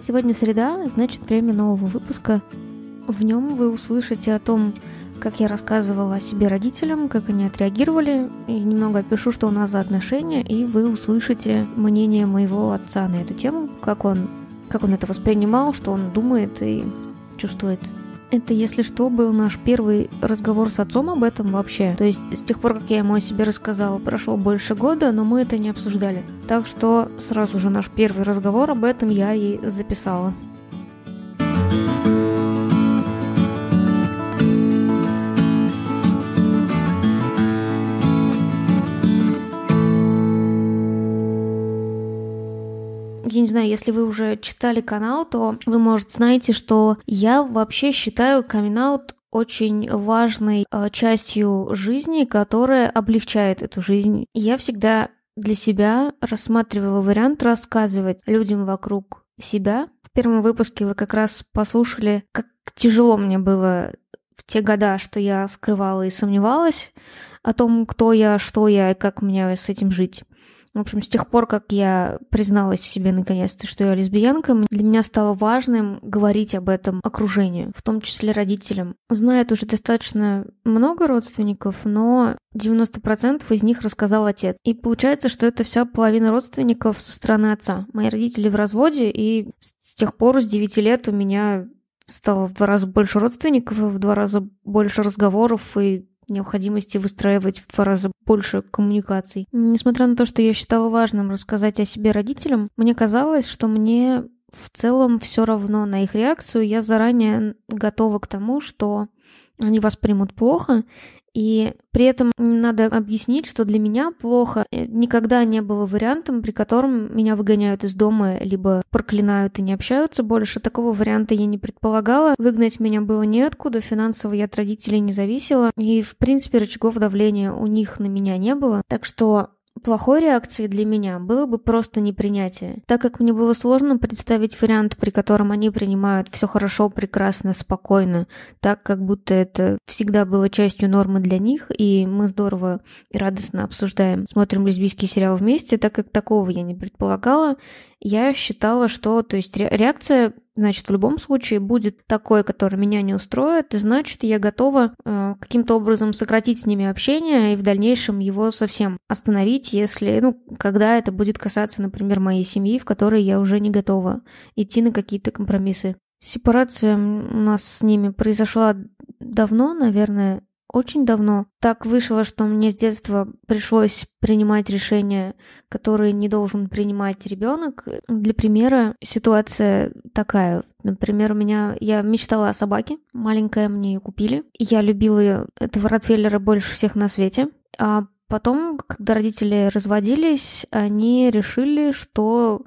Сегодня среда, значит время нового выпуска. В нем вы услышите о том, как я рассказывала о себе родителям, как они отреагировали, и немного опишу, что у нас за отношения, и вы услышите мнение моего отца на эту тему, как он, как он это воспринимал, что он думает и чувствует. Это, если что, был наш первый разговор с отцом об этом вообще. То есть с тех пор, как я ему о себе рассказала, прошло больше года, но мы это не обсуждали. Так что сразу же наш первый разговор об этом я и записала. Я не знаю, если вы уже читали канал, то вы, может, знаете, что я вообще считаю камин очень важной э, частью жизни, которая облегчает эту жизнь. Я всегда для себя рассматривала вариант рассказывать людям вокруг себя. В первом выпуске вы как раз послушали, как тяжело мне было в те года, что я скрывала и сомневалась о том, кто я, что я и как мне с этим жить. В общем, с тех пор, как я призналась в себе наконец-то, что я лесбиянка, для меня стало важным говорить об этом окружению, в том числе родителям. Знает уже достаточно много родственников, но 90% из них рассказал отец. И получается, что это вся половина родственников со стороны отца. Мои родители в разводе, и с тех пор, с 9 лет у меня стало в два раза больше родственников, в два раза больше разговоров и необходимости выстраивать в два раза больше коммуникаций. Несмотря на то, что я считала важным рассказать о себе родителям, мне казалось, что мне в целом все равно на их реакцию. Я заранее готова к тому, что они воспримут плохо, и при этом надо объяснить, что для меня плохо э, никогда не было вариантом, при котором меня выгоняют из дома, либо проклинают и не общаются больше. Такого варианта я не предполагала. Выгнать меня было неоткуда, финансово я от родителей не зависела. И, в принципе, рычагов давления у них на меня не было. Так что Плохой реакцией для меня было бы просто непринятие, так как мне было сложно представить вариант, при котором они принимают все хорошо, прекрасно, спокойно, так как будто это всегда было частью нормы для них, и мы здорово и радостно обсуждаем, смотрим лесбийский сериал вместе, так как такого я не предполагала, я считала, что, то есть реакция, значит, в любом случае будет такой, который меня не устроит, и значит, я готова э, каким-то образом сократить с ними общение и в дальнейшем его совсем остановить, если, ну, когда это будет касаться, например, моей семьи, в которой я уже не готова идти на какие-то компромиссы. Сепарация у нас с ними произошла давно, наверное, очень давно. Так вышло, что мне с детства пришлось принимать решения, которые не должен принимать ребенок. Для примера ситуация такая. Например, у меня я мечтала о собаке, маленькая мне ее купили. Я любила ее, этого Ротвейлера больше всех на свете. А потом, когда родители разводились, они решили, что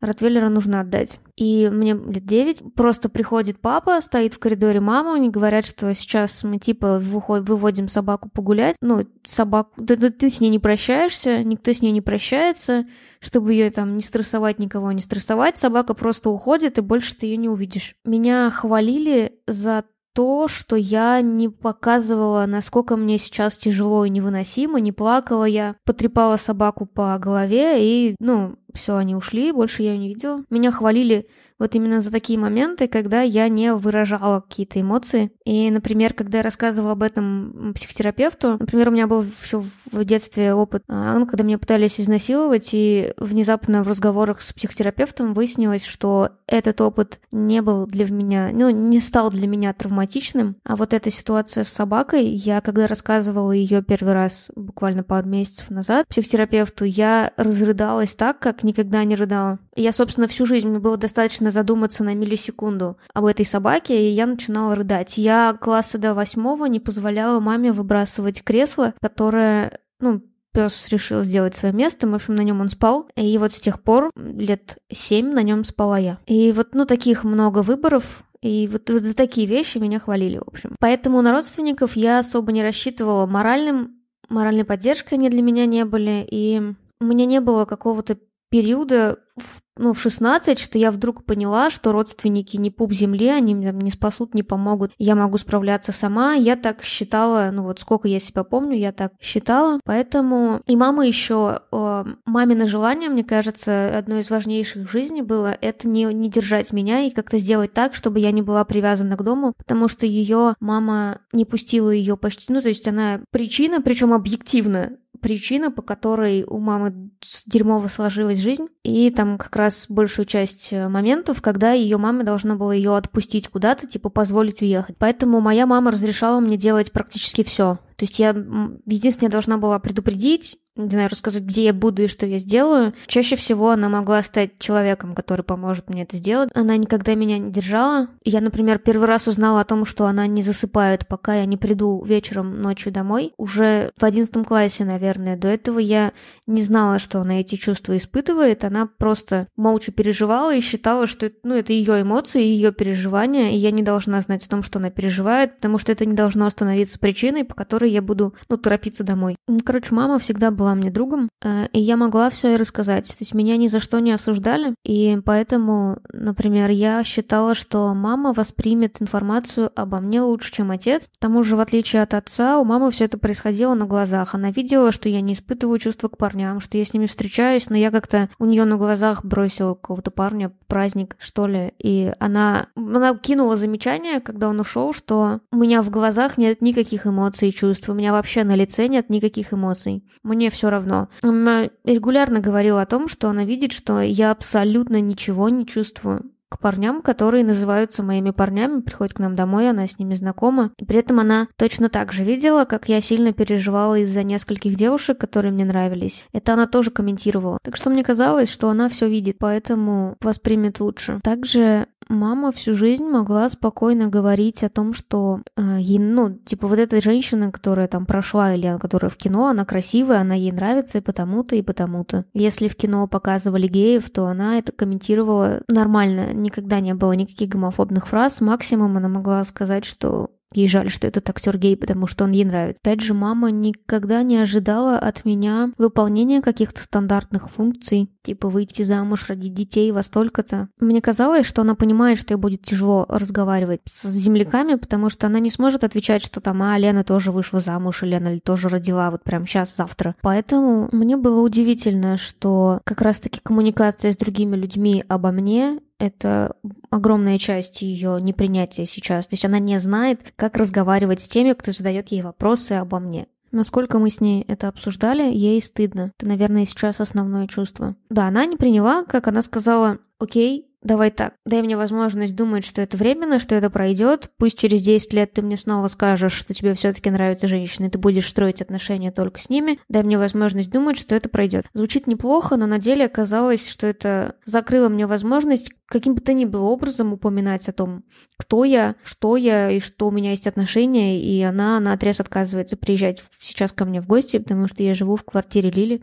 Ротвейлера нужно отдать. И мне лет 9. Просто приходит папа, стоит в коридоре мама, они говорят, что сейчас мы типа выводим собаку погулять. Ну, собаку... Да, да, ты с ней не прощаешься, никто с ней не прощается, чтобы ее там не стрессовать, никого не стрессовать. Собака просто уходит, и больше ты ее не увидишь. Меня хвалили за то, что я не показывала, насколько мне сейчас тяжело и невыносимо, не плакала я, потрепала собаку по голове, и, ну, все, они ушли, больше я ее не видела. Меня хвалили вот именно за такие моменты, когда я не выражала какие-то эмоции. И, например, когда я рассказывала об этом психотерапевту, например, у меня был еще в детстве опыт, а, ну, когда меня пытались изнасиловать, и внезапно в разговорах с психотерапевтом выяснилось, что этот опыт не был для меня, ну, не стал для меня травматичным, а вот эта ситуация с собакой, я когда рассказывала ее первый раз, буквально пару месяцев назад, психотерапевту, я разрыдалась так, как никогда не рыдала. Я, собственно, всю жизнь мне было достаточно задуматься на миллисекунду об этой собаке, и я начинала рыдать. Я класса до восьмого не позволяла маме выбрасывать кресло, которое, ну, пес решил сделать свое место, в общем, на нем он спал, и вот с тех пор лет семь на нем спала я. И вот, ну, таких много выборов, и вот, вот за такие вещи меня хвалили, в общем. Поэтому на родственников я особо не рассчитывала моральным, моральной поддержкой они для меня не были, и у меня не было какого-то периода в ну, в 16, что я вдруг поняла, что родственники не пуп земли, они мне не спасут, не помогут, я могу справляться сама. Я так считала, ну вот сколько я себя помню, я так считала. Поэтому и мама еще, э, мамино желание, мне кажется, одно из важнейших в жизни было, это не, не держать меня и как-то сделать так, чтобы я не была привязана к дому, потому что ее мама не пустила ее почти, ну то есть она причина, причем объективно, причина, по которой у мамы дерьмово сложилась жизнь. И там как раз большую часть э, моментов, когда ее мама должна была ее отпустить куда-то, типа позволить уехать. Поэтому моя мама разрешала мне делать практически все. То есть я единственное должна была предупредить не знаю, рассказать, где я буду и что я сделаю. Чаще всего она могла стать человеком, который поможет мне это сделать. Она никогда меня не держала. Я, например, первый раз узнала о том, что она не засыпает, пока я не приду вечером, ночью домой. Уже в одиннадцатом классе, наверное. До этого я не знала, что она эти чувства испытывает. Она просто молча переживала и считала, что ну, это ее эмоции, ее переживания, и я не должна знать о том, что она переживает, потому что это не должно становиться причиной, по которой я буду, ну, торопиться домой. Короче, мама всегда была была мне другом, э, и я могла все ей рассказать. То есть меня ни за что не осуждали, и поэтому, например, я считала, что мама воспримет информацию обо мне лучше, чем отец. К тому же, в отличие от отца, у мамы все это происходило на глазах. Она видела, что я не испытываю чувства к парням, что я с ними встречаюсь, но я как-то у нее на глазах бросила какого-то парня праздник, что ли, и она, она кинула замечание, когда он ушел, что у меня в глазах нет никаких эмоций и чувств, у меня вообще на лице нет никаких эмоций. Мне все равно. Она регулярно говорила о том, что она видит, что я абсолютно ничего не чувствую к парням, которые называются моими парнями, приходят к нам домой, она с ними знакома. И при этом она точно так же видела, как я сильно переживала из-за нескольких девушек, которые мне нравились. Это она тоже комментировала. Так что мне казалось, что она все видит, поэтому воспримет лучше. Также мама всю жизнь могла спокойно говорить о том, что э, ей, ну, типа вот эта женщина, которая там прошла, или которая в кино, она красивая, она ей нравится и потому-то, и потому-то. Если в кино показывали геев, то она это комментировала нормально, никогда не было никаких гомофобных фраз. Максимум она могла сказать, что Ей жаль, что этот актер гей, потому что он ей нравится. Опять же, мама никогда не ожидала от меня выполнения каких-то стандартных функций, типа выйти замуж, родить детей во столько-то. Мне казалось, что она понимает, что ей будет тяжело разговаривать с земляками, потому что она не сможет отвечать, что там, а, Лена тоже вышла замуж, или Лена тоже родила вот прям сейчас, завтра. Поэтому мне было удивительно, что как раз-таки коммуникация с другими людьми обо мне это огромная часть ее непринятия сейчас. То есть она не знает, как разговаривать с теми, кто задает ей вопросы обо мне. Насколько мы с ней это обсуждали, ей стыдно. Это, наверное, сейчас основное чувство. Да, она не приняла, как она сказала, окей, давай так, дай мне возможность думать, что это временно, что это пройдет. Пусть через 10 лет ты мне снова скажешь, что тебе все-таки нравятся женщины, ты будешь строить отношения только с ними. Дай мне возможность думать, что это пройдет. Звучит неплохо, но на деле оказалось, что это закрыло мне возможность каким бы то ни было образом упоминать о том, кто я, что я и что у меня есть отношения, и она на отрез отказывается приезжать сейчас ко мне в гости, потому что я живу в квартире Лили.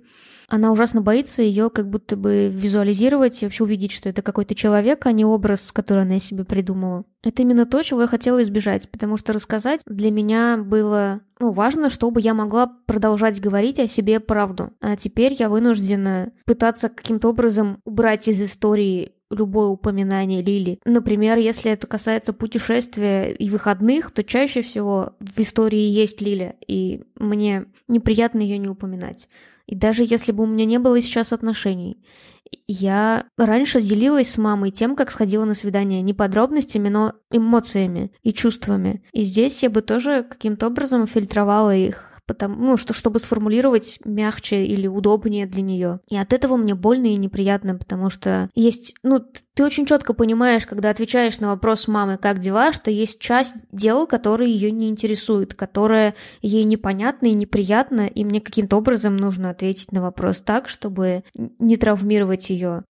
Она ужасно боится ее как будто бы визуализировать и вообще увидеть, что это какой-то человек, а не образ, который она себе придумала. Это именно то, чего я хотела избежать, потому что рассказать для меня было ну, важно, чтобы я могла продолжать говорить о себе правду. А теперь я вынуждена пытаться каким-то образом убрать из истории любое упоминание Лили. Например, если это касается путешествия и выходных, то чаще всего в истории есть Лиля, и мне неприятно ее не упоминать. И даже если бы у меня не было сейчас отношений, я раньше делилась с мамой тем, как сходила на свидание, не подробностями, но эмоциями и чувствами. И здесь я бы тоже каким-то образом фильтровала их потому, ну, что, чтобы сформулировать мягче или удобнее для нее. И от этого мне больно и неприятно, потому что есть, ну, ты очень четко понимаешь, когда отвечаешь на вопрос мамы, как дела, что есть часть дел, которые ее не интересуют, которая ей непонятна и неприятна, и мне каким-то образом нужно ответить на вопрос так, чтобы не травмировать ее.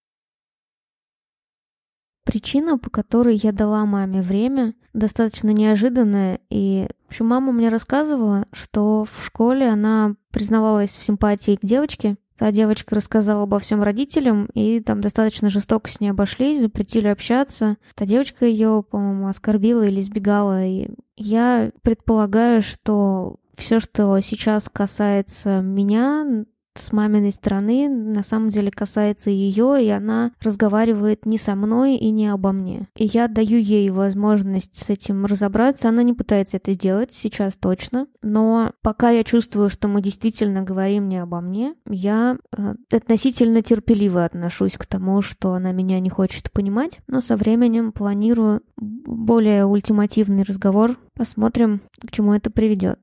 Причина, по которой я дала маме время, достаточно неожиданная. И, общем, мама мне рассказывала, что в школе она признавалась в симпатии к девочке. Та девочка рассказала обо всем родителям, и там достаточно жестоко с ней обошлись, запретили общаться. Та девочка ее, по-моему, оскорбила или избегала. И я предполагаю, что все, что сейчас касается меня, с маминой стороны на самом деле касается ее, и она разговаривает не со мной и не обо мне. И я даю ей возможность с этим разобраться. Она не пытается это сделать сейчас точно, но пока я чувствую, что мы действительно говорим не обо мне, я э, относительно терпеливо отношусь к тому, что она меня не хочет понимать, но со временем планирую более ультимативный разговор. Посмотрим, к чему это приведет.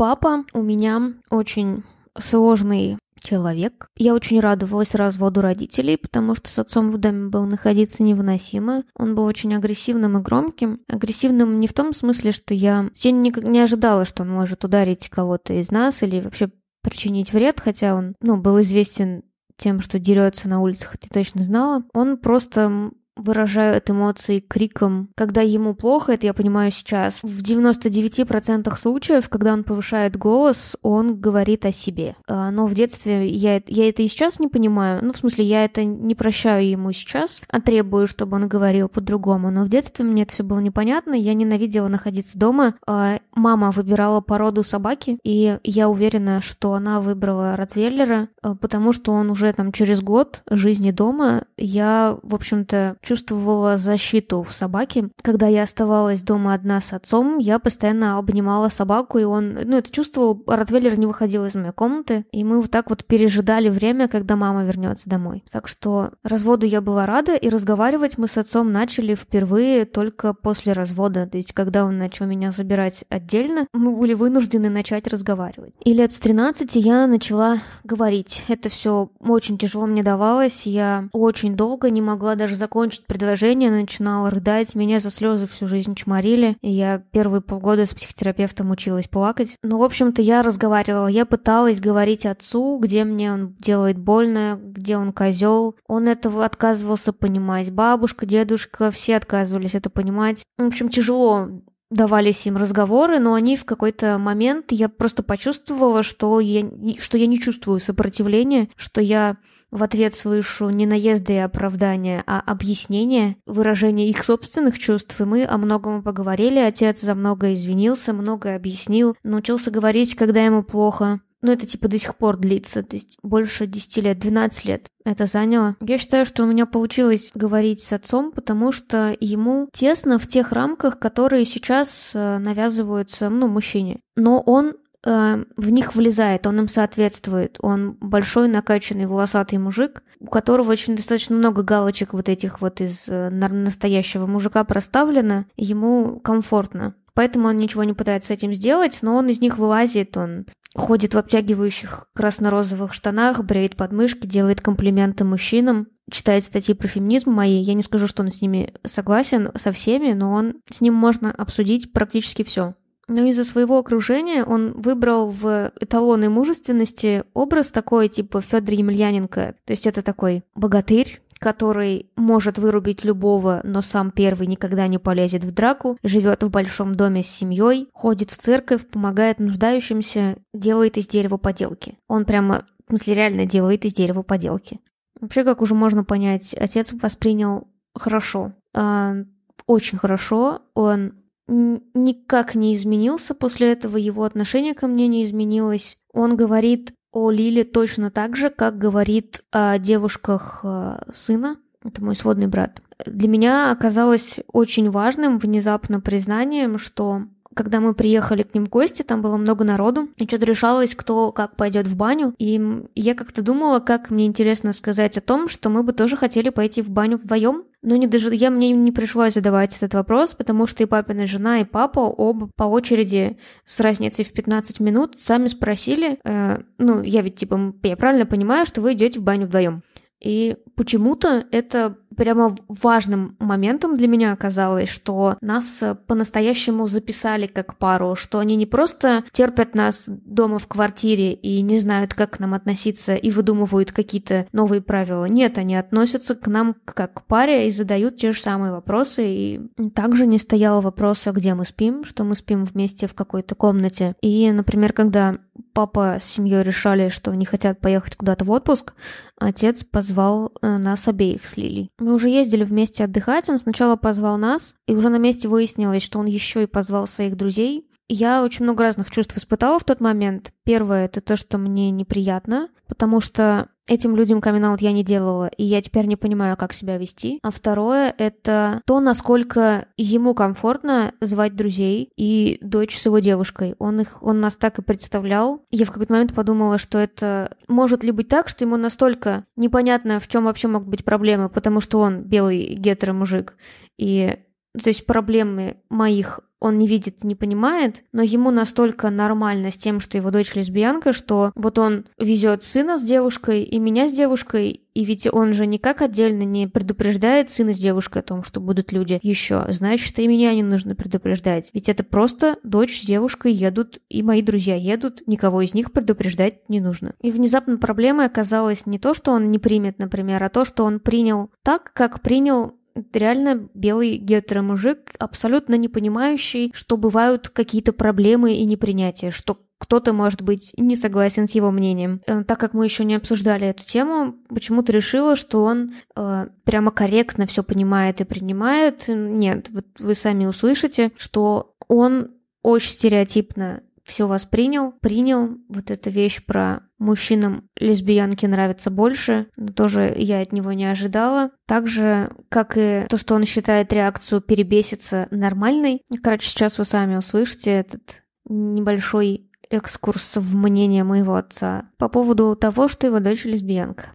Папа у меня очень сложный человек. Я очень радовалась разводу родителей, потому что с отцом в доме было находиться невыносимо. Он был очень агрессивным и громким. Агрессивным не в том смысле, что я... Я никак не ожидала, что он может ударить кого-то из нас или вообще причинить вред, хотя он, ну, был известен тем, что дерется на улицах, это точно знала. Он просто выражают эмоции криком. Когда ему плохо, это я понимаю сейчас, в 99% случаев, когда он повышает голос, он говорит о себе. А, но в детстве я, я это и сейчас не понимаю. Ну, в смысле, я это не прощаю ему сейчас, а требую, чтобы он говорил по-другому. Но в детстве мне это все было непонятно. Я ненавидела находиться дома. А, мама выбирала породу собаки, и я уверена, что она выбрала Ротвейлера, а, потому что он уже там через год жизни дома, я, в общем-то, чувствовала защиту в собаке. Когда я оставалась дома одна с отцом, я постоянно обнимала собаку, и он, ну, это чувствовал, Ротвейлер не выходил из моей комнаты, и мы вот так вот пережидали время, когда мама вернется домой. Так что разводу я была рада, и разговаривать мы с отцом начали впервые только после развода, то есть когда он начал меня забирать отдельно, мы были вынуждены начать разговаривать. И лет с 13 я начала говорить. Это все очень тяжело мне давалось, я очень долго не могла даже закончить слушать предложение, начинала рыдать, меня за слезы всю жизнь чморили, и я первые полгода с психотерапевтом училась плакать. Но, в общем-то, я разговаривала, я пыталась говорить отцу, где мне он делает больно, где он козел. Он этого отказывался понимать. Бабушка, дедушка, все отказывались это понимать. В общем, тяжело давались им разговоры, но они в какой-то момент, я просто почувствовала, что я, что я не чувствую сопротивления, что я в ответ слышу не наезды и оправдания, а объяснения, выражение их собственных чувств, и мы о многом поговорили, отец за многое извинился, многое объяснил, научился говорить, когда ему плохо, но это типа до сих пор длится, то есть больше 10 лет, 12 лет это заняло. Я считаю, что у меня получилось говорить с отцом, потому что ему тесно в тех рамках, которые сейчас э, навязываются, ну, мужчине. Но он э, в них влезает, он им соответствует. Он большой, накачанный, волосатый мужик, у которого очень достаточно много галочек вот этих вот из э, настоящего мужика проставлено, ему комфортно. Поэтому он ничего не пытается с этим сделать, но он из них вылазит, он ходит в обтягивающих красно-розовых штанах, бреет подмышки, делает комплименты мужчинам, читает статьи про феминизм мои. Я не скажу, что он с ними согласен со всеми, но он с ним можно обсудить практически все. Но из-за своего окружения он выбрал в эталоны мужественности образ такой, типа Федор Емельяненко. То есть это такой богатырь, который может вырубить любого, но сам первый никогда не полезет в драку, живет в большом доме с семьей, ходит в церковь, помогает нуждающимся, делает из дерева поделки. Он прямо, в смысле, реально делает из дерева поделки. Вообще, как уже можно понять, отец воспринял хорошо. Э, очень хорошо. Он никак не изменился после этого, его отношение ко мне не изменилось. Он говорит о Лиле точно так же, как говорит о девушках э, сына. Это мой сводный брат. Для меня оказалось очень важным внезапно признанием, что когда мы приехали к ним в гости, там было много народу, и что-то решалось, кто как пойдет в баню. И я как-то думала, как мне интересно сказать о том, что мы бы тоже хотели пойти в баню вдвоем. Но не даже я мне не пришлось задавать этот вопрос, потому что и папина жена, и папа оба по очереди с разницей в 15 минут сами спросили, э, ну, я ведь типа, я правильно понимаю, что вы идете в баню вдвоем. И почему-то это прямо важным моментом для меня оказалось, что нас по-настоящему записали как пару, что они не просто терпят нас дома в квартире и не знают, как к нам относиться и выдумывают какие-то новые правила. Нет, они относятся к нам как к паре и задают те же самые вопросы. И также не стояло вопроса, где мы спим, что мы спим вместе в какой-то комнате. И, например, когда папа с семьей решали, что они хотят поехать куда-то в отпуск, отец позвал э, нас обеих с Лилей. Мы уже ездили вместе отдыхать, он сначала позвал нас, и уже на месте выяснилось, что он еще и позвал своих друзей. я очень много разных чувств испытала в тот момент. Первое — это то, что мне неприятно, потому что этим людям камин я не делала, и я теперь не понимаю, как себя вести. А второе — это то, насколько ему комфортно звать друзей и дочь с его девушкой. Он их, он нас так и представлял. Я в какой-то момент подумала, что это может ли быть так, что ему настолько непонятно, в чем вообще могут быть проблемы, потому что он белый гетеро-мужик, и то есть проблемы моих он не видит, не понимает, но ему настолько нормально с тем, что его дочь лесбиянка, что вот он везет сына с девушкой и меня с девушкой, и ведь он же никак отдельно не предупреждает сына с девушкой о том, что будут люди еще. Значит, и меня не нужно предупреждать. Ведь это просто дочь с девушкой едут, и мои друзья едут, никого из них предупреждать не нужно. И внезапно проблемой оказалось не то, что он не примет, например, а то, что он принял так, как принял реально белый гетеромужик, абсолютно не понимающий, что бывают какие-то проблемы и непринятия, что кто-то, может быть, не согласен с его мнением. Э, так как мы еще не обсуждали эту тему, почему-то решила, что он э, прямо корректно все понимает и принимает. Нет, вот вы сами услышите, что он очень стереотипно все воспринял, принял вот эта вещь про мужчинам лесбиянки нравятся больше, тоже я от него не ожидала. Так же, как и то, что он считает реакцию перебеситься нормальной. Короче, сейчас вы сами услышите этот небольшой экскурс в мнение моего отца по поводу того, что его дочь лесбиянка.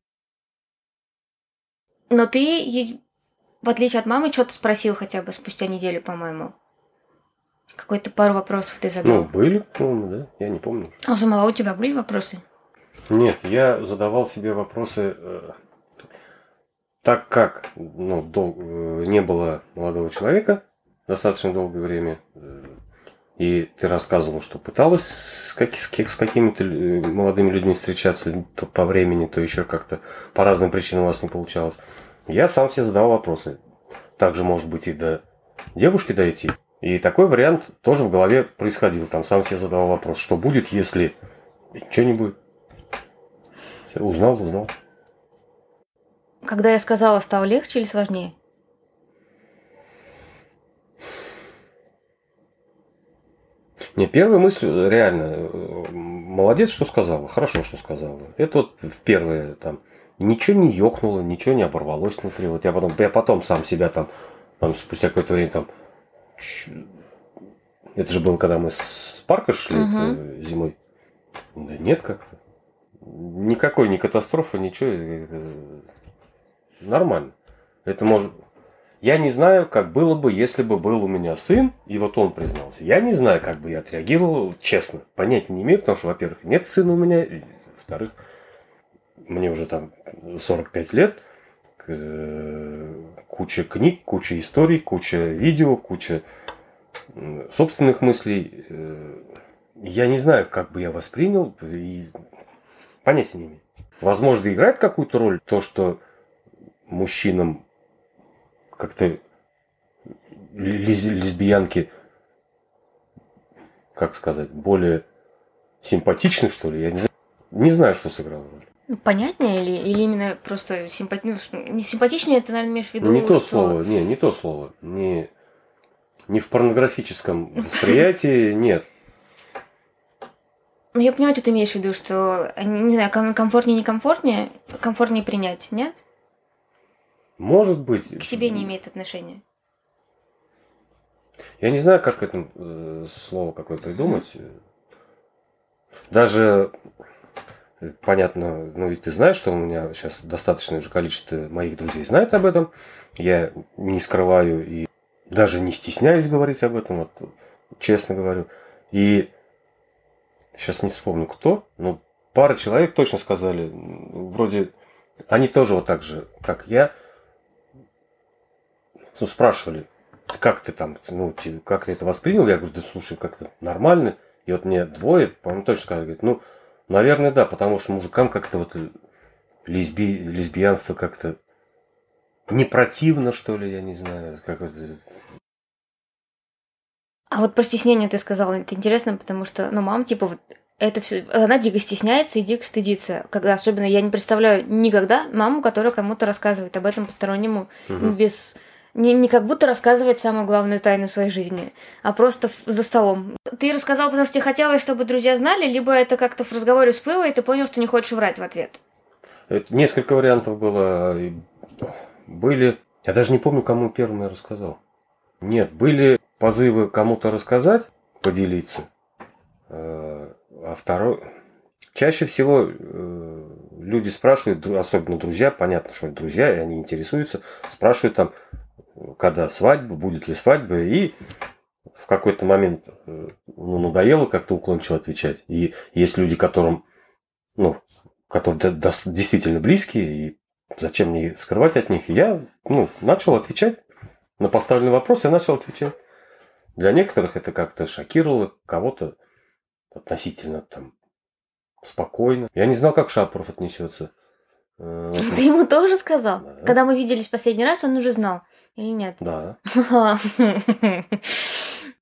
Но ты, в отличие от мамы, что-то спросил хотя бы спустя неделю, по-моему. Какой-то пару вопросов ты задал. Ну, были, по-моему, да? Я не помню. А у самого у тебя были вопросы? Нет, я задавал себе вопросы э, так как ну, дол- э, не было молодого человека достаточно долгое время, э, и ты рассказывал, что пыталась с, как- с, с какими-то э, молодыми людьми встречаться, то по времени, то еще как-то по разным причинам у вас не получалось. Я сам себе задавал вопросы. Также, может быть, и до девушки дойти. И такой вариант тоже в голове происходил. Там сам себе задавал вопрос, что будет, если что не будет. Узнал, узнал. Когда я сказала, стало легче или сложнее? Не, первая мысль реально, молодец, что сказала, хорошо, что сказала. Это вот в первое, там, ничего не ёкнуло, ничего не оборвалось внутри. Вот я потом, я потом сам себя там, там спустя какое-то время там это же было, когда мы с парка шли угу. зимой. Да нет как-то. Никакой не катастрофы, ничего. Это нормально. Это может... Я не знаю, как было бы, если бы был у меня сын, и вот он признался. Я не знаю, как бы я отреагировал, честно. Понятия не имею, потому что, во-первых, нет сына у меня, во-вторых, мне уже там 45 лет, куча книг, куча историй, куча видео, куча собственных мыслей. Э, я не знаю, как бы я воспринял, и понятия не имею. Возможно, играет какую-то роль то, что мужчинам как-то лесбиянки, как сказать, более симпатичны, что ли, я не знаю. Не знаю, что сыграло роль. Ну, понятнее или, или именно просто симпати... ну, не симпатичнее, ты, наверное, имеешь в виду, Не то что... слово, не, не то слово. Не, не в порнографическом восприятии, нет. Ну, я понимаю, что ты имеешь в виду, что, не знаю, комфортнее, некомфортнее, комфортнее принять, нет? Может быть. К себе не имеет отношения. Я не знаю, как это э, слово какое придумать. Даже понятно, ну и ты знаешь, что у меня сейчас достаточное уже количество моих друзей знает об этом. Я не скрываю и даже не стесняюсь говорить об этом, вот честно говорю. И сейчас не вспомню кто, но пара человек точно сказали, вроде они тоже вот так же, как я, ну, спрашивали, как ты там, ну, как ты это воспринял? Я говорю, да слушай, как-то нормально. И вот мне двое, по-моему, точно сказали, говорит, ну, наверное, да, потому что мужикам как-то вот лесби... лесбиянство как-то не противно, что ли, я не знаю, как это а вот про стеснение ты сказала, это интересно, потому что, ну, мама, типа, вот это все, она дико стесняется и дико стыдится. Когда особенно я не представляю никогда маму, которая кому-то рассказывает об этом постороннему угу. без Не, не как будто рассказывать самую главную тайну своей жизни, а просто в- за столом. Ты рассказал, потому что тебе хотелось, чтобы друзья знали, либо это как-то в разговоре всплыло, и ты понял, что не хочешь врать в ответ. Это несколько вариантов было. Были... Я даже не помню, кому первым я рассказал. Нет, были позывы кому-то рассказать, поделиться. Э, А второй... Чаще всего э, люди спрашивают, особенно друзья, понятно, что друзья, и они интересуются, спрашивают там, когда свадьба, будет ли свадьба, и в какой-то момент э, ну, надоело как-то уклончиво отвечать. И есть люди, которым, ну, которые действительно близкие, и зачем мне скрывать от них? И я, ну, начал отвечать на поставленный вопрос, я начал отвечать. Для некоторых это как-то шокировало, кого-то относительно там спокойно. Я не знал, как Шапоров отнесется. Э, Ты ему тоже сказал? Да. Когда мы виделись последний раз, он уже знал. Или нет? Да.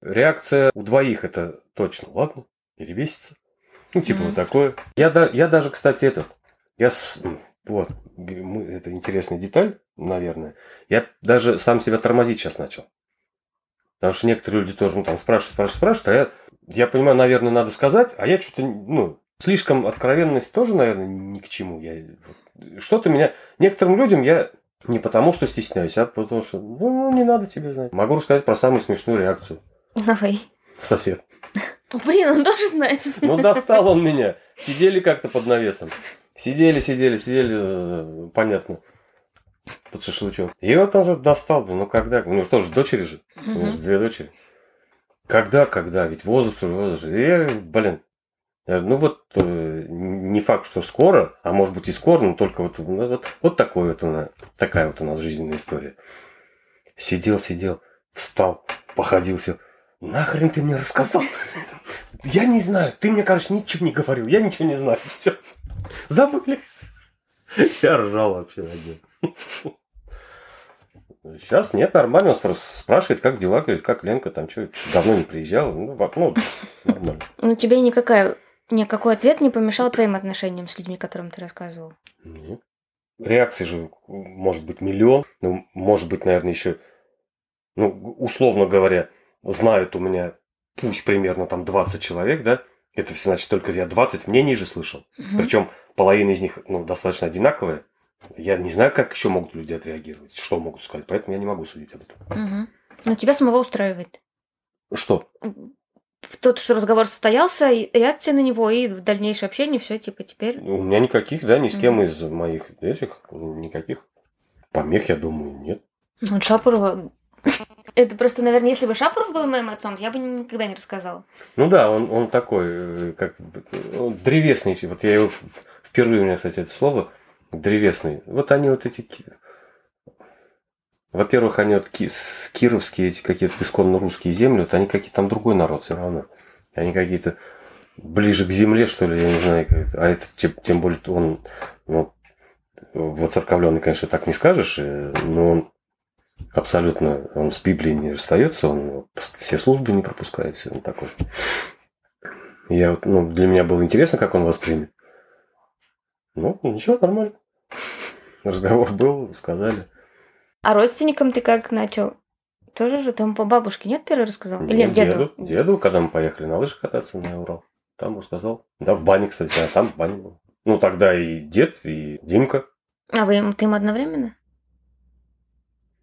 Реакция у двоих это точно. Ладно, перебесится. Ну, типа Мгм. вот такое. Я, да, я даже, кстати, этот... Я с... Вот, это интересная деталь, наверное. Я даже сам себя тормозить сейчас начал. Потому что некоторые люди тоже ну, там спрашивают, спрашивают, спрашивают, а я, я понимаю, наверное, надо сказать, а я что-то, ну, слишком откровенность тоже, наверное, ни к чему. Я, вот, что-то меня... Некоторым людям я не потому, что стесняюсь, а потому что, ну, не надо тебе знать. Могу рассказать про самую смешную реакцию. Давай. Сосед. Блин, он тоже знает. Ну, достал он меня. Сидели как-то под навесом. Сидели, сидели, сидели, э, понятно, под шашлычок. И вот он же достал, ну когда? У него что же, дочери же? У него же две дочери. Когда, когда? Ведь возраст уже, возраст. И я, блин, ну вот э, не факт, что скоро, а может быть и скоро, но только вот, ну, вот, вот такой вот у нас, такая вот у нас жизненная история. Сидел, сидел, встал, походил, сел. Нахрен ты мне рассказал? Я не знаю. Ты мне, короче, ничего не говорил. Я ничего не знаю. Все. Забыли. Я ржал вообще ним. Сейчас нет, нормально. Он спра- спрашивает, как дела, говорит, как Ленка там, что, давно не приезжала. Ну, во- ну, нормально. Ну, тебе никакая, никакой ответ не помешал твоим отношениям с людьми, которым ты рассказывал. Нет. Реакций же может быть миллион. Ну, может быть, наверное, еще, ну, условно говоря, знают у меня пусть примерно там 20 человек, да? Это все значит только я 20 мнений же слышал. Мгм. Причем половина из них ну, достаточно одинаковые. Я не знаю, как еще могут люди отреагировать, что могут сказать, поэтому я не могу судить об этом. Мгм. Но тебя самого устраивает. Что? Тот, что разговор состоялся, и реакция на него, и в дальнейшее общение, все, типа, теперь... У меня никаких, да, ни с кем Мгм. из моих этих, никаких помех, я думаю, нет. Ну, от Шапурова... Это просто, наверное, если бы Шапуров был моим отцом, я бы никогда не рассказала. Ну да, он, он такой, э, как он древесный. Вот я его впервые у меня, кстати, это слово древесный. Вот они вот эти. Во-первых, они вот кировские эти какие-то исконно русские земли, вот они какие-то там другой народ все равно. Они какие-то ближе к земле, что ли, я не знаю. А это тем, тем более он, ну, воцерковленный, конечно, так не скажешь, э, но он абсолютно, он с Библией не расстается, он все службы не пропускает, все он такой. Я, ну, для меня было интересно, как он воспримет. Ну, ничего, нормально. Разговор был, сказали. А родственникам ты как начал? Тоже же там по бабушке, нет, первый рассказал? Или Нет, деду? деду, деду, когда мы поехали на лыжах кататься на Урал. Там рассказал. Да, в бане, кстати, а там в бане был. Ну, тогда и дед, и Димка. А вы им, ты им одновременно?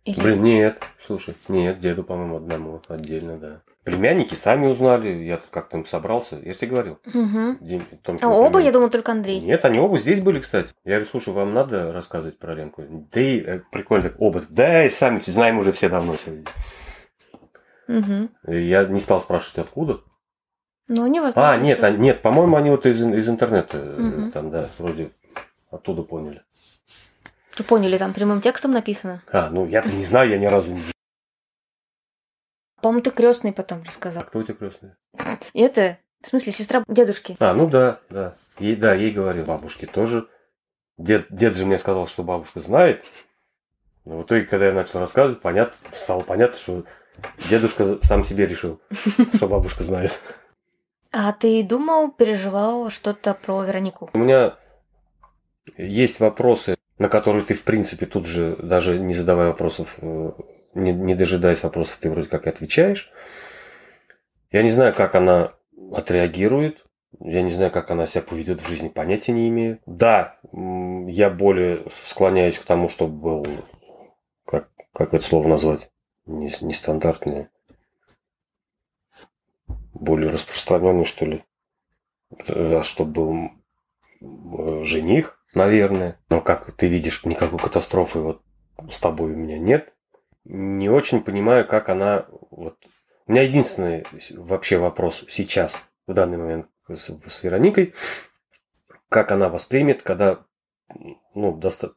Или- Блин, нет, слушай, нет, деду, по-моему, одному, отдельно, да. Племянники сами узнали, я тут как-то им собрался, я же тебе говорил. Мгм. Дим- Том, А оба, племянник. я думаю, только Андрей. Нет, они оба здесь были, кстати. Я говорю, слушай, вам надо рассказывать про Ленку? Да и э, прикольно так, оба. Да, и сами знаем уже все давно. И Я не стал спрашивать, откуда. Ну, они вот... А, нет, они- нет, по-моему, они вот из, из интернета, Мгм. там, да, вроде оттуда поняли. Вы поняли, там прямым текстом написано. А, ну я-то не знаю, я ни разу не. По-моему, ты крестный потом рассказал. А кто у тебя крестный? Это, в смысле, сестра дедушки. А, ну да, да. Ей, да, ей говорил. Бабушке тоже. Дед, дед же мне сказал, что бабушка знает. Но в итоге, когда я начал рассказывать, понятно, стало понятно, что дедушка сам себе решил, что бабушка знает. А ты думал, переживал что-то про Веронику? У меня есть вопросы, на которые ты, в принципе, тут же, даже не задавая вопросов, э, не, не дожидаясь вопросов, ты вроде как и отвечаешь. Я не знаю, как она отреагирует. Я не знаю, как она себя поведет в жизни, понятия не имею. Да, я более склоняюсь к тому, чтобы был, как, как это слово назвать, нестандартный, более распространенный, что ли. Чтобы был э, жених, наверное. Но как ты видишь, никакой катастрофы вот с тобой у меня нет. Не очень понимаю, как она... Вот... У меня единственный вообще вопрос сейчас, в данный момент, с, с Вероникой, как она воспримет, когда ну, доста...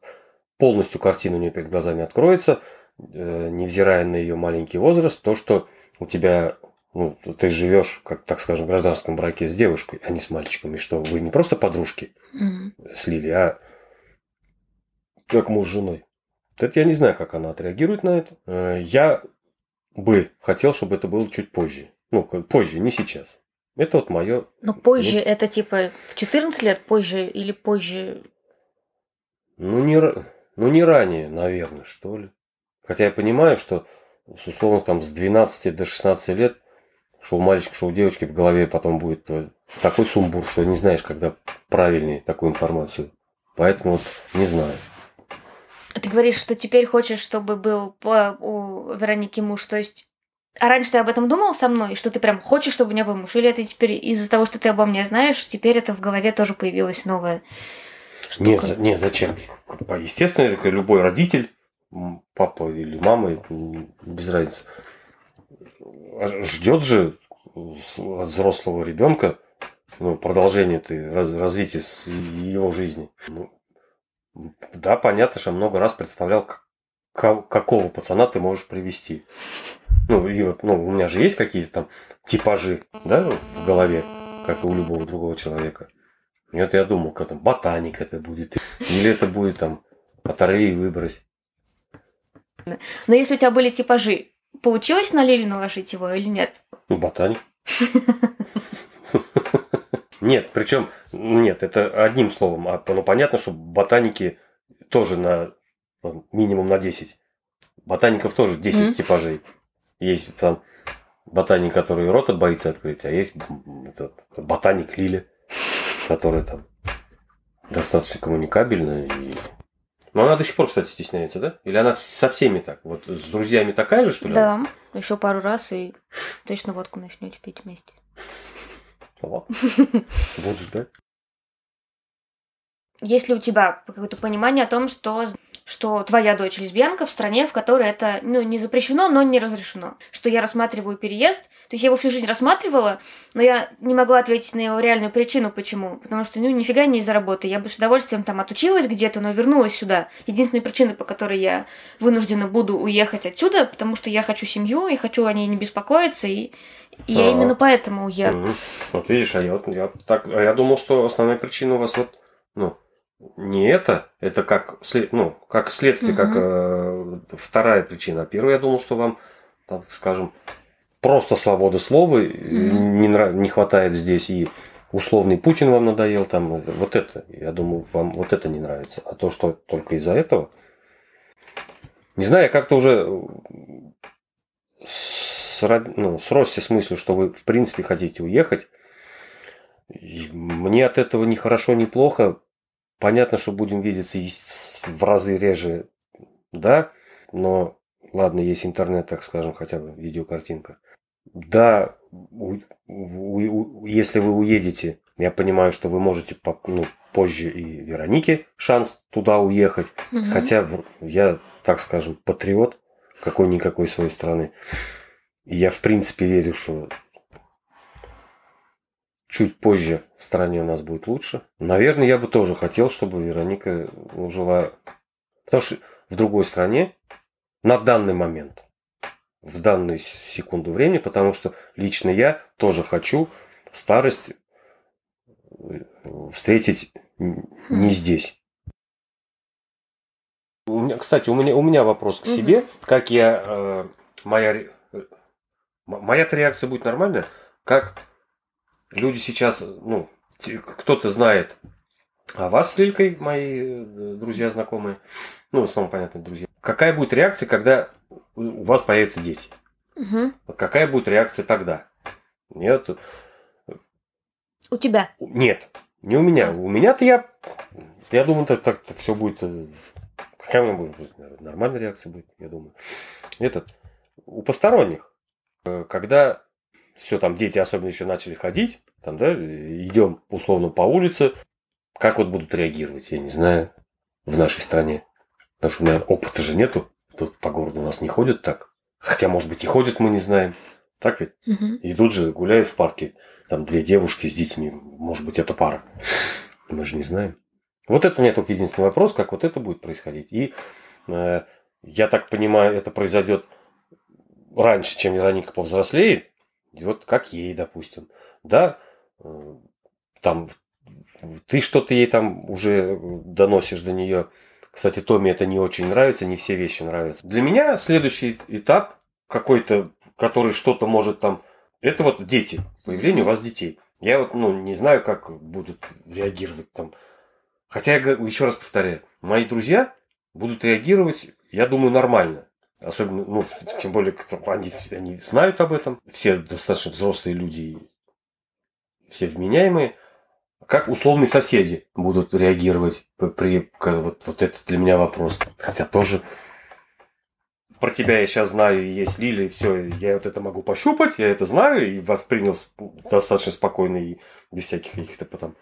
полностью картина у нее перед глазами откроется, э, невзирая на ее маленький возраст, то, что у тебя ну, ты живешь, как так скажем, в гражданском браке с девушкой, а не с мальчиком, и что вы не просто подружки mm-hmm. слили, а как муж с женой. Это я не знаю, как она отреагирует на это. Э, я бы хотел, чтобы это было чуть позже. Ну, позже, не сейчас. Это вот мое. Но позже ну, это типа в 14 лет позже или позже? Ну не, ну, не ранее, наверное, что ли. Хотя я понимаю, что с условно там с 12 до 16 лет что у мальчика, что у девочки в голове потом будет э, такой сумбур, что не знаешь, когда правильнее такую информацию. Поэтому вот не знаю. Ты говоришь, что теперь хочешь, чтобы был у Вероники муж, то есть а раньше ты об этом думал со мной, что ты прям хочешь, чтобы у меня был муж? Или это теперь из-за того, что ты обо мне знаешь, теперь это в голове тоже появилась новая штука? Нет, нет, зачем? Естественно, это любой родитель, папа или мама, без разницы, ждет же от взрослого ребенка ну, продолжение ты, раз, развития его жизни. Ну, да, понятно, что много раз представлял, как, какого пацана ты можешь привести. Ну, и вот, ну, у меня же есть какие-то там типажи, да, в голове, как и у любого другого человека. И вот я думал, как там ботаник это будет, или это будет там оторви и выбрось. Но если у тебя были типажи, Получилось на Лилю наложить его или нет? Ну, ботаник. Нет, причем, нет, это одним словом. А, ну, понятно, что ботаники тоже на минимум на 10. Ботаников тоже 10 mm-hmm. типажей. Есть там ботаник, который рот боится открыть, а есть этот, ботаник Лили, который там достаточно коммуникабельный и но она до сих пор, кстати, стесняется, да? Или она со всеми так? Вот с друзьями такая же, что ли? Да, еще пару раз и точно водку начнете пить вместе. Ладно. Буду ждать. Есть ли у тебя какое-то понимание о том, что что твоя дочь лесбиянка в стране, в которой это ну, не запрещено, но не разрешено. Что я рассматриваю переезд. То есть я его всю жизнь рассматривала, но я не могла ответить на его реальную причину, почему. Потому что, ну, нифига не из-за работы. Я бы с удовольствием там отучилась где-то, но вернулась сюда. Единственная причина, по которой я вынуждена буду уехать отсюда, потому что я хочу семью, и хочу о ней не беспокоиться, и и я именно поэтому уеду. Вот видишь, а я, я, так, а я думал, что основная причина у вас вот, ну, не это, это как, ну, как следствие, угу. как э, вторая причина. А первая, я думал, что вам, так скажем, просто свободы слова угу. не, нрав... не хватает здесь, и условный Путин вам надоел, там, вот это, я думаю, вам вот это не нравится. А то, что только из-за этого, не знаю, я как-то уже срод... ну, сросся с мыслью, что вы, в принципе, хотите уехать. И мне от этого ни хорошо, ни плохо. Понятно, что будем видеться в разы реже, да, но ладно, есть интернет, так скажем, хотя бы видеокартинка. Да, у, у, если вы уедете, я понимаю, что вы можете ну, позже и Веронике шанс туда уехать. Угу. Хотя я, так скажем, патриот какой-никакой своей страны. И я, в принципе, верю, что чуть позже в стране у нас будет лучше. Наверное, я бы тоже хотел, чтобы Вероника жила... Потому что в другой стране на данный момент, в данную секунду времени, потому что лично я тоже хочу старость э, встретить не здесь. У меня, кстати, у меня, у меня вопрос к себе. Угу. Как я... Э, моя... Э, моя реакция будет нормальная? Как люди сейчас, ну, кто-то знает о вас с Лилькой, мои э, друзья, знакомые. Ну, в основном, понятно, друзья. Какая будет реакция, когда у вас появятся дети? Угу. Вот какая будет реакция тогда? Нет. У тебя? Нет, не у меня. У меня-то я, я думаю, так, так все будет. э, Какая у меня будет? Нормальная реакция будет, я думаю. Этот, у посторонних, э, когда все там дети особенно еще начали ходить, там, да, идем условно по улице, как вот будут реагировать, я не знаю, в нашей стране. Потому что у меня опыта же нету. Тут по городу у нас не ходят так. Хотя, может быть, и ходят, мы не знаем. Так ведь? Угу. И тут же гуляют в парке. Там две девушки с детьми. Может быть, это пара. Мы же не знаем. Вот это у меня только единственный вопрос, как вот это будет происходить. И э, я так понимаю, это произойдет раньше, чем Вероника повзрослеет. И вот как ей, допустим. Да, э, там ты что-то ей там уже доносишь до нее. Кстати, Томе это не очень нравится, не все вещи нравятся. Для меня следующий этап какой-то, который что-то может там... Это вот дети, появление у вас детей. Я вот, ну, не знаю, как будут реагировать там. Хотя я еще раз повторяю, мои друзья будут реагировать, я думаю, нормально. Особенно, ну, тем более, они, они знают об этом. Все достаточно взрослые люди, все вменяемые. Как условные соседи будут реагировать при... Вот, вот это для меня вопрос. Хотя тоже про тебя я сейчас знаю, есть Лили, все, я вот это могу пощупать, я это знаю и воспринял достаточно спокойно и без всяких каких-то потом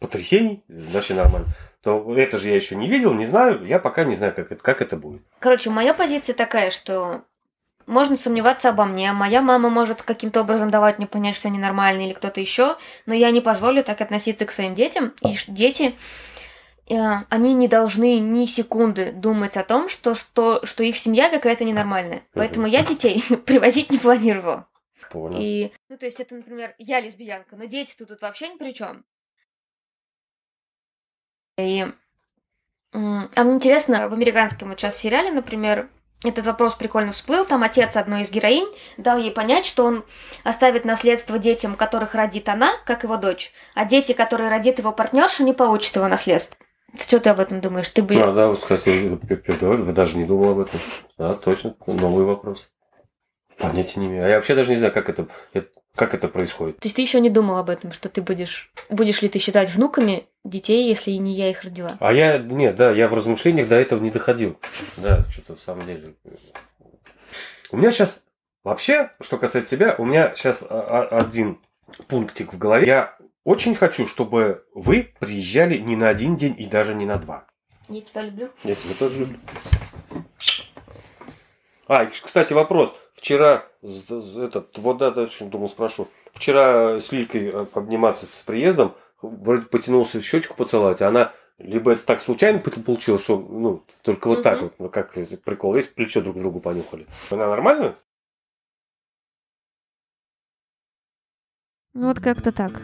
потрясений, вообще нормально. То это же я еще не видел, не знаю, я пока не знаю, как это, как это будет. Короче, моя позиция такая, что можно сомневаться обо мне. Моя мама может каким-то образом давать мне понять, что я ненормальный или кто-то еще, но я не позволю так относиться к своим детям. И дети, э, они не должны ни секунды думать о том, что, что, что их семья какая-то ненормальная. Поэтому я детей привозить не планировала. Понял. И, ну, то есть это, например, я лесбиянка, но дети-то тут вообще ни при чем. И, а мне интересно, в американском вот сейчас сериале, например, этот вопрос прикольно всплыл, там отец одной из героинь дал ей понять, что он оставит наследство детям, которых родит она, как его дочь, а дети, которые родит его партнерша, не получат его наследство. Что ты об этом думаешь? Ты бы... А, да, вот, кстати, вы даже не думал об этом. Да, точно, новый вопрос. Понятия не имею. А я вообще даже не знаю, как это- как это происходит. То есть ты еще не думал об этом, что ты будешь... Будешь ли ты считать внуками детей, если не я их родила? А я, нет, да, я в размышлениях до этого не доходил. Да, что-то в самом деле. У меня сейчас, вообще, что касается тебя, у меня сейчас а, а, один пунктик в голове. Я очень хочу, чтобы вы приезжали не на один день и даже не на два. Я тебя люблю. Я тебя тоже люблю. А, кстати, вопрос. Вчера, этот, вот да, да, думал, спрошу. Вчера с Лилькой э, обниматься с приездом, вроде потянулся в щечку поцеловать, а она либо это так случайно получилось, что, ну, только вот так Мгм. вот, ну, как прикол, есть плечо друг другу понюхали. Она нормально? Ну вот как-то так.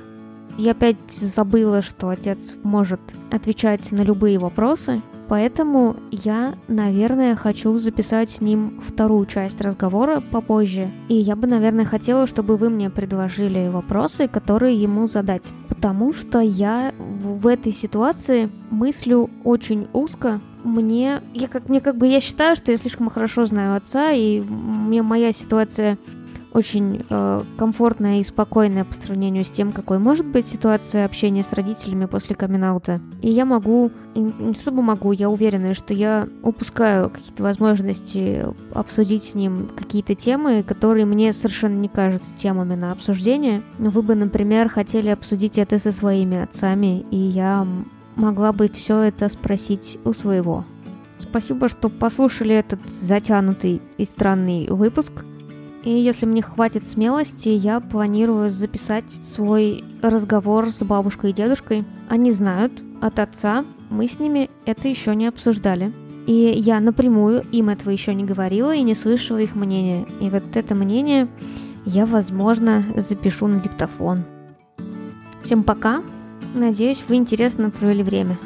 Я опять забыла, что отец может отвечать на любые вопросы, поэтому я, наверное, хочу записать с ним вторую часть разговора попозже. И я бы, наверное, хотела, чтобы вы мне предложили вопросы, которые ему задать. Потому что я в этой ситуации мыслю очень узко. Мне, я как, мне как бы я считаю, что я слишком хорошо знаю отца, и мне моя ситуация очень э, комфортная и спокойная по сравнению с тем, какой может быть ситуация общения с родителями после камин И я могу, не чтобы могу, я уверена, что я упускаю какие-то возможности обсудить с ним какие-то темы, которые мне совершенно не кажутся темами на обсуждение. Вы бы, например, хотели обсудить это со своими отцами, и я могла бы все это спросить у своего. Спасибо, что послушали этот затянутый и странный выпуск. И если мне хватит смелости, я планирую записать свой разговор с бабушкой и дедушкой. Они знают от отца, мы с ними это еще не обсуждали. И я напрямую им этого еще не говорила и не слышала их мнения. И вот это мнение я, возможно, запишу на диктофон. Всем пока. Надеюсь, вы интересно провели время.